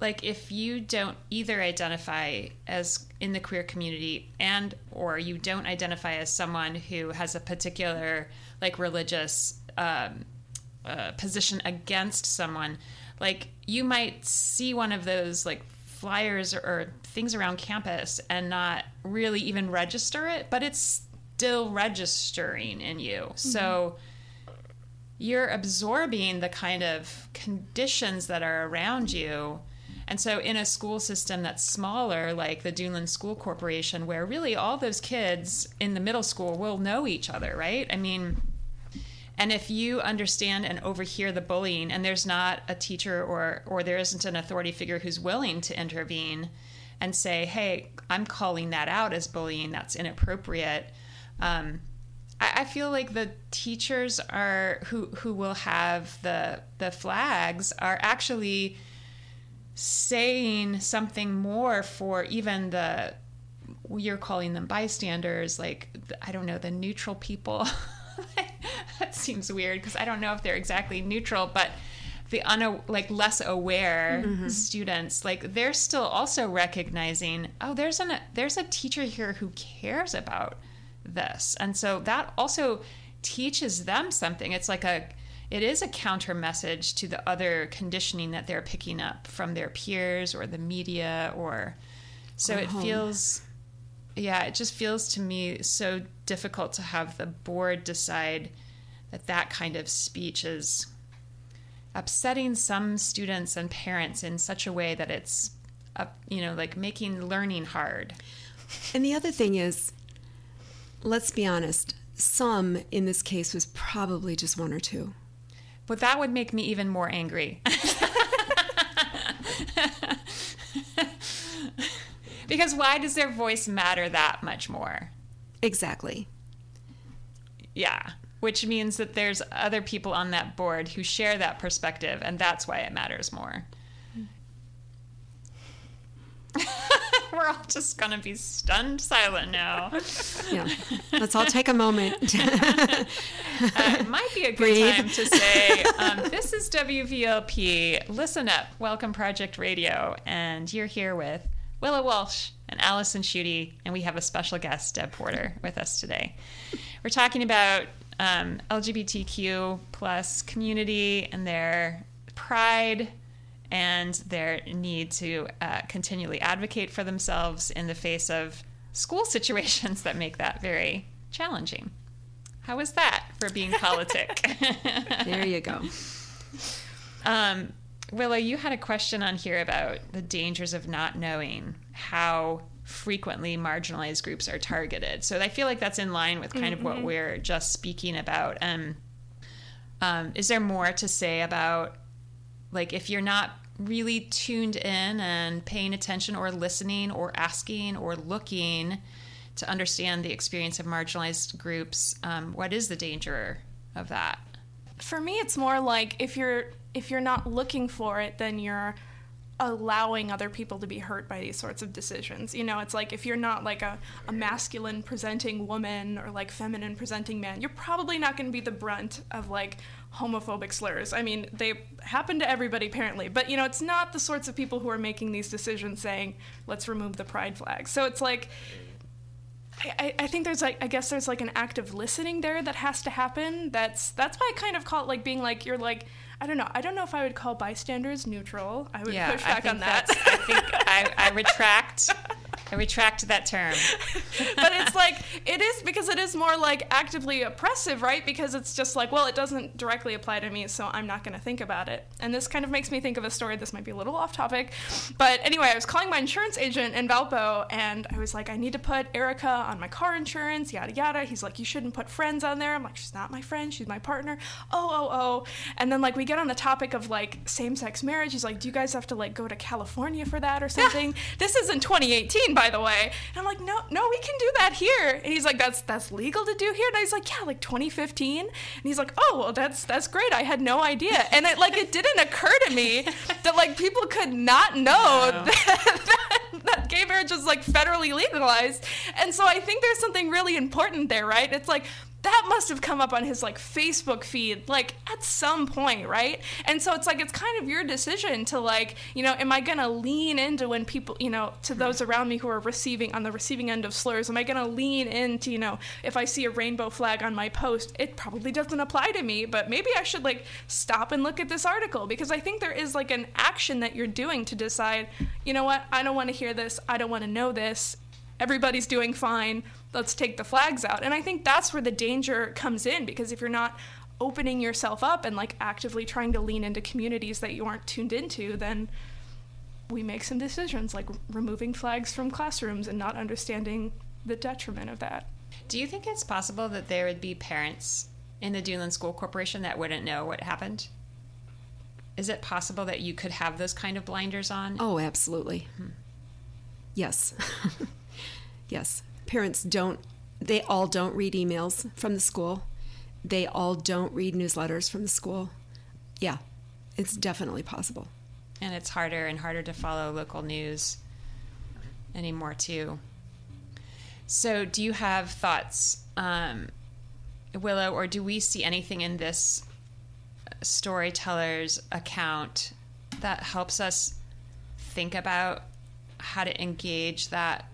Like if you don't either identify as in the queer community and or you don't identify as someone who has a particular like religious um, uh, position against someone, like you might see one of those like flyers or, or things around campus and not really even register it, but it's still registering in you. Mm-hmm. So you're absorbing the kind of conditions that are around you. And so, in a school system that's smaller, like the Duneland School Corporation, where really all those kids in the middle school will know each other, right? I mean, and if you understand and overhear the bullying, and there's not a teacher or or there isn't an authority figure who's willing to intervene and say, "Hey, I'm calling that out as bullying. That's inappropriate." Um, I, I feel like the teachers are who who will have the the flags are actually saying something more for even the you're calling them bystanders like i don't know the neutral people that seems weird because i don't know if they're exactly neutral but the una- like less aware mm-hmm. students like they're still also recognizing oh there's an there's a teacher here who cares about this. And so that also teaches them something. It's like a it is a counter message to the other conditioning that they're picking up from their peers or the media or so it feels yeah it just feels to me so difficult to have the board decide that that kind of speech is upsetting some students and parents in such a way that it's up, you know like making learning hard And the other thing is, let's be honest, some in this case was probably just one or two. but that would make me even more angry because why does their voice matter that much more Exactly. yeah which means that there's other people on that board who share that perspective and that's why it matters more we're all just gonna be stunned silent now. Yeah. Let's all take a moment. uh, it might be a good Breathe. time to say um, this is WVLP. Listen up, Welcome Project Radio, and you're here with Willow Walsh and Allison Schutte, and we have a special guest, Deb Porter, with us today. We're talking about um, LGBTQ plus community and their pride and their need to uh, continually advocate for themselves in the face of school situations that make that very challenging. How is that for being politic? there you go. Um, Willow, you had a question on here about the dangers of not knowing how frequently marginalized groups are targeted. So I feel like that's in line with kind of what we're just speaking about. Um, um, is there more to say about, like, if you're not really tuned in and paying attention or listening or asking or looking to understand the experience of marginalized groups, um, what is the danger of that? For me, it's more like if you're if you're not looking for it, then you're allowing other people to be hurt by these sorts of decisions. You know, it's like if you're not like a, a masculine presenting woman or like feminine presenting man, you're probably not going to be the brunt of like homophobic slurs. I mean, they happen to everybody apparently, but you know, it's not the sorts of people who are making these decisions saying, let's remove the pride flag. So it's like, I, I think there's like I guess there's like an act of listening there that has to happen. That's that's why I kind of call it like being like you're like I don't know. I don't know if I would call bystanders neutral. I would Yeah, push back on that. I think I, I retract. I retract that term. but it's like it is because it is more like actively oppressive, right? Because it's just like, well, it doesn't directly apply to me, so I'm not going to think about it. And this kind of makes me think of a story. This might be a little off topic, but anyway, I was calling my insurance agent in Valpo, and I was like, I need to put Erica on my car insurance, yada yada. He's like, you shouldn't put friends on there. I'm like, she's not my friend, she's my partner. Oh oh oh. And then like we get on the topic of like same-sex marriage. He's like, do you guys have to like go to California for that or something? this is in 2018, by the way. And I'm like, no, no, we can do that here. And he's like, that's that's legal to do here. And I was like, yeah, like 2015. And he's like, oh, well, that's that's great. I had no idea. And it like it didn't occur to me that like people could not know No. that, that, that gay marriage is like federally legalized. And so I think there's something really important there, right? It's like that must have come up on his like Facebook feed like at some point, right? And so it's like it's kind of your decision to like, you know, am I going to lean into when people, you know, to those around me who are receiving on the receiving end of slurs, am I going to lean into, you know, if I see a rainbow flag on my post, it probably doesn't apply to me, but maybe I should like stop and look at this article because I think there is like an action that you're doing to decide, you know what, I don't want to hear this, I don't want to know this. Everybody's doing fine. Let's take the flags out. And I think that's where the danger comes in because if you're not opening yourself up and like actively trying to lean into communities that you aren't tuned into, then we make some decisions like removing flags from classrooms and not understanding the detriment of that. Do you think it's possible that there would be parents in the Duneland School Corporation that wouldn't know what happened? Is it possible that you could have those kind of blinders on? Oh, absolutely. Hmm. Yes. yes. Parents don't, they all don't read emails from the school. They all don't read newsletters from the school. Yeah, it's definitely possible. And it's harder and harder to follow local news anymore, too. So, do you have thoughts, um, Willow, or do we see anything in this storyteller's account that helps us think about how to engage that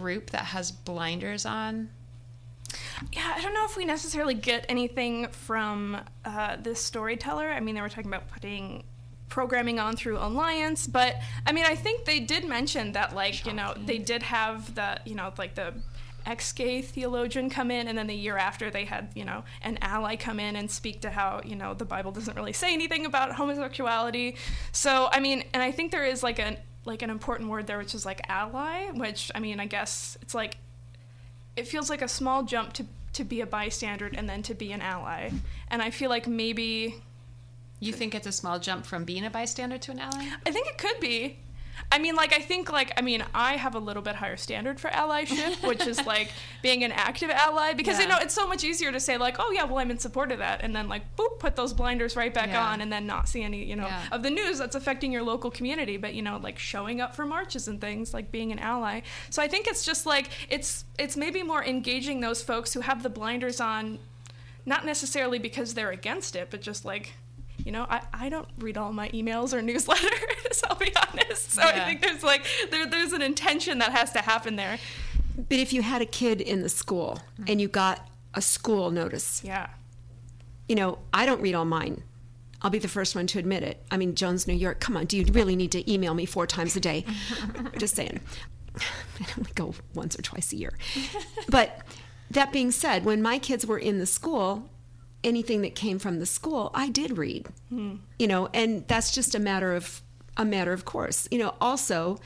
group that has blinders on? Yeah, I don't know if we necessarily get anything from uh, this storyteller. I mean, they were talking about putting programming on through Alliance, but I mean, I think they did mention that, like, you know, they did have the, you know, like the ex-gay theologian come in and then the year after they had you know an ally come in and speak to how you know the bible doesn't really say anything about homosexuality so i mean and i think there is like an like an important word there which is like ally which i mean i guess it's like it feels like a small jump to to be a bystander and then to be an ally and i feel like maybe You think it's a small jump from being a bystander to an ally? I think it could be. I mean, like, I think, like, I mean, I have a little bit higher standard for allyship, which is like being an active ally, because, you know, it's so much easier to say, like, oh, yeah, well, I'm in support of that, and then, like, boop, put those blinders right back Yeah. on, and then not see any, you know, Yeah. of the news that's affecting your local community, but, you know, like, showing up for marches and things, like, being an ally. So I think it's just, like, it's, it's maybe more engaging those folks who have the blinders on, not necessarily because they're against it, but just, like, you know, I, I don't read all my emails or newsletters, I'll be honest. So I think there's like there, there's an intention that has to happen there. But if you had a kid in the school mm-hmm. and you got a school notice, Yeah. you know, I don't read all mine. I'll be the first one to admit it. I mean, Jones, New York, come on, do you really need to email me four times a day? Just saying. I only go once or twice a year. But that being said, when my kids were in the school, anything that came from the school, I did read. Hmm. You know, and that's just a matter of a matter of course. You know, also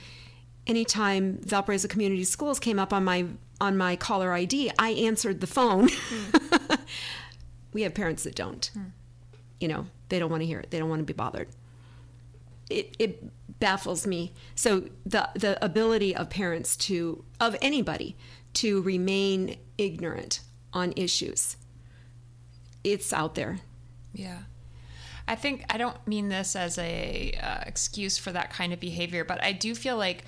anytime Valparaiso Community Schools came up on my on my caller ID, I answered the phone. Hmm. we have parents that don't. Hmm. You know, they don't want to hear it. They don't want to be bothered. It, it baffles me. So the the ability of parents to of anybody to remain ignorant on issues, it's out there. Yeah. I think I don't mean this as a uh, excuse for that kind of behavior, but I do feel like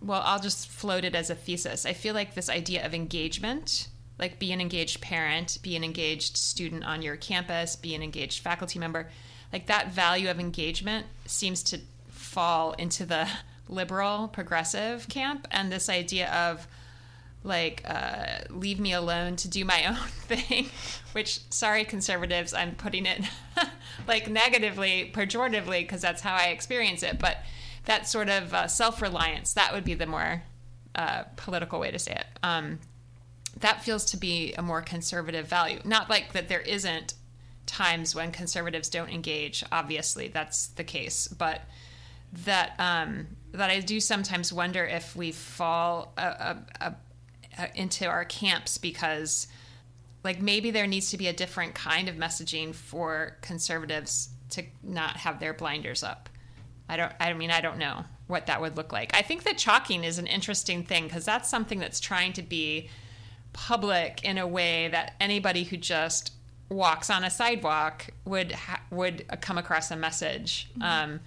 well, I'll just float it as a thesis. I feel like this idea of engagement, like be an engaged parent, be an engaged student on your campus, be an engaged faculty member, like that value of engagement seems to fall into the liberal progressive camp and this idea of like uh, leave me alone to do my own thing which sorry conservatives i'm putting it like negatively pejoratively because that's how i experience it but that sort of uh, self-reliance that would be the more uh, political way to say it. Um, that feels to be a more conservative value. Not like that there isn't times when conservatives don't engage obviously that's the case but that um, that I do sometimes wonder if we fall uh, uh, uh, into our camps because like maybe there needs to be a different kind of messaging for conservatives to not have their blinders up. I don't I mean I don't know what that would look like. I think that chalking is an interesting thing because that's something that's trying to be public in a way that anybody who just walks on a sidewalk would ha- would uh, come across a message. Um,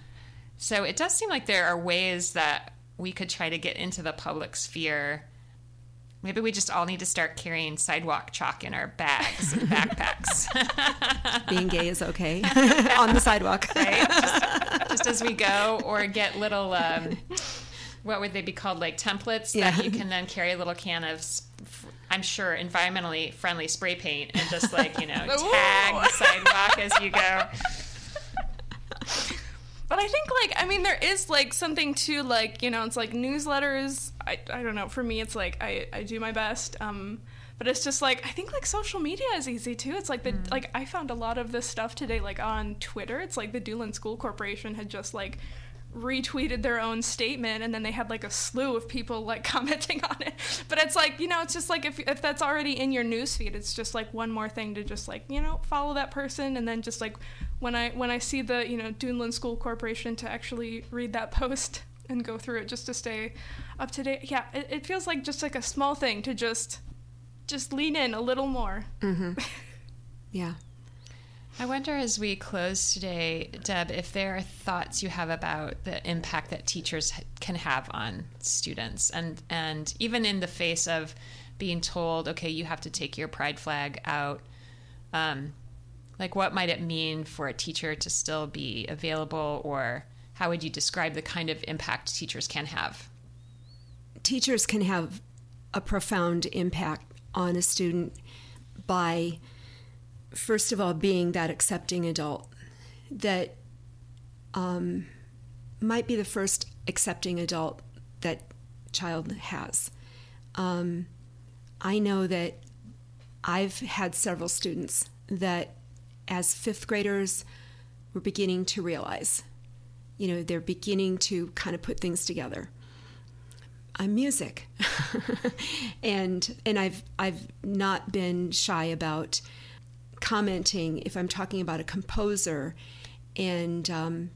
so it does seem like there are ways that we could try to get into the public sphere. Maybe we just all need to start carrying sidewalk chalk in our bags and backpacks, Being gay is okay on the sidewalk. right? Just, just as we go, or get little, um, what would they be called, like templates Yeah. that you can then carry a little can of. I'm sure, environmentally friendly spray paint and just like, you know, tag the sidewalk as you go. But I think like I mean there is like something to like you know it's like newsletters. I, I don't know. For me, it's like I, I do my best. Um, but it's just like I think like social media is easy too. It's like the like I found a lot of this stuff today like on Twitter. It's like the Duneland School Corporation had just like retweeted their own statement and then they had like a slew of people like commenting on it. But it's like you know it's just like if, if that's already in your newsfeed it's just like one more thing to just like you know follow that person and then just like when i when i see the you know Duneland school corporation to actually read that post and go through it just to stay up to date yeah it, it feels like just like a small thing to just just lean in a little more. Mm-hmm. Yeah. I wonder as we close today, Deb, if there are thoughts you have about the impact that teachers can have on students, and and even in the face of being told, okay, you have to take your pride flag out. Um, like, what might it mean for a teacher to still be available, or how would you describe the kind of impact teachers can have? teachers can have a profound impact on a student by first of all being that accepting adult that um, might be the first accepting adult that child has. Um, i know that i've had several students that as fifth graders were beginning to realize you know they're beginning to kind of put things together. I'm music, and and I've I've not been shy about commenting if I'm talking about a composer, and um,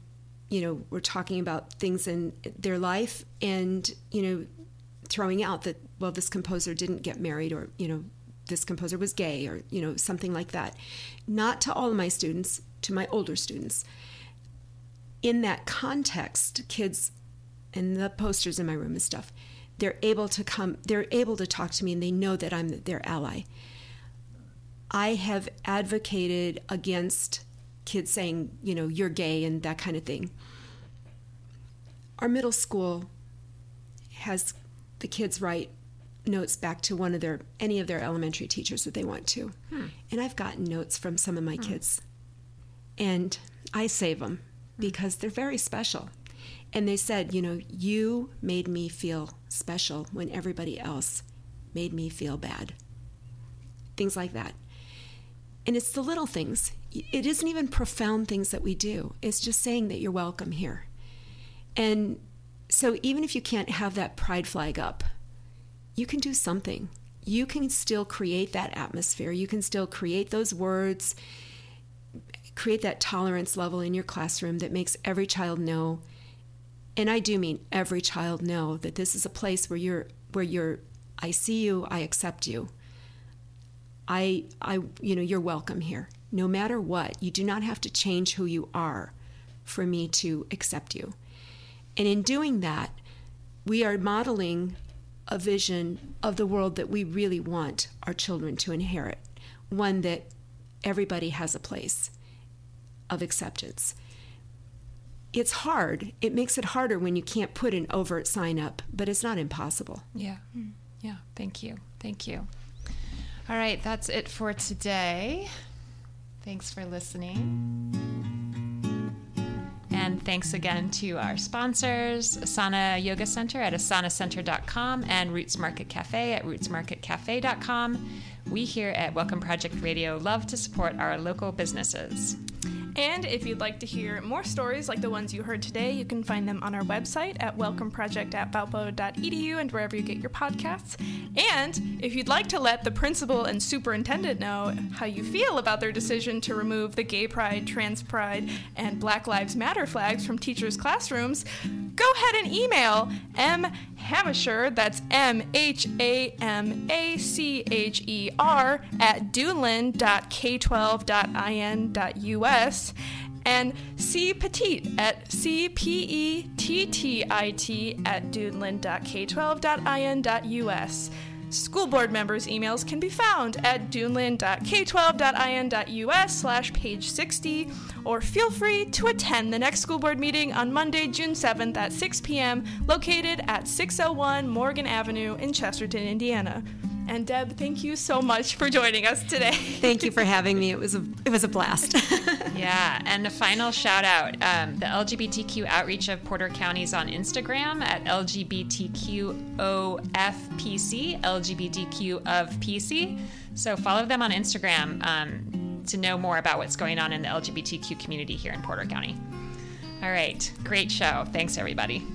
you know, we're talking about things in their life and, you know, throwing out that, well, this composer didn't get married or, you know, this composer was gay or, you know, something like that. Not to all of my students, to my older students. In that context, kids and the posters in my room and stuff, they're able to come, they're able to talk to me and they know that I'm their ally. I have advocated against kids saying, you know, you're gay and that kind of thing. Our middle school has the kids write notes back to one of their any of their elementary teachers that they want to. Hmm. And I've gotten notes from some of my hmm. kids. And I save them because they're very special. And they said, you know, you made me feel special when everybody else made me feel bad. Things like that. And it's the little things. It isn't even profound things that we do. It's just saying that you're welcome here. And so even if you can't have that pride flag up, you can do something. You can still create that atmosphere. You can still create those words, create that tolerance level in your classroom that makes every child know and I do mean every child know that this is a place where you're where you're I see you, I accept you. I, I, you know, you're welcome here. No matter what, you do not have to change who you are for me to accept you. And in doing that, we are modeling a vision of the world that we really want our children to inherit, one that everybody has a place of acceptance. It's hard. It makes it harder when you can't put an overt sign up, but it's not impossible. Yeah. Hmm. Yeah. Thank you. Thank you. All right, that's it for today. Thanks for listening. And thanks again to our sponsors, Asana Yoga Center at asanacenter.com and Roots Market Cafe at rootsmarketcafe.com. We here at Welcome Project Radio love to support our local businesses. And if you'd like to hear more stories like the ones you heard today, you can find them on our website at welcomeproject at valpo.edu and wherever you get your podcasts. And if you'd like to let the principal and superintendent know how you feel about their decision to remove the gay pride, trans pride, and Black Lives Matter flags from teachers' classrooms, go ahead and email M. Hamacher, that's M H A M A C H E R, at duneland.k12.in.us and C Pettit at C P E T T I T at duneland.k12.in.us. School board members' emails can be found at duneland.k12.in.us slash page 60, or feel free to attend the next school board meeting on Monday, June 7th at 6 p.m., located at 601 Morgan Avenue in Chesterton, Indiana. And Deb, thank you so much for joining us today. thank you for having me. It was a it was a blast. yeah, and a final shout out: um, the LGBTQ outreach of Porter County is on Instagram at LGBTQOFPC, LGBTQ of PC. So follow them on Instagram um, to know more about what's going on in the LGBTQ community here in Porter County. All right, great show. Thanks, everybody.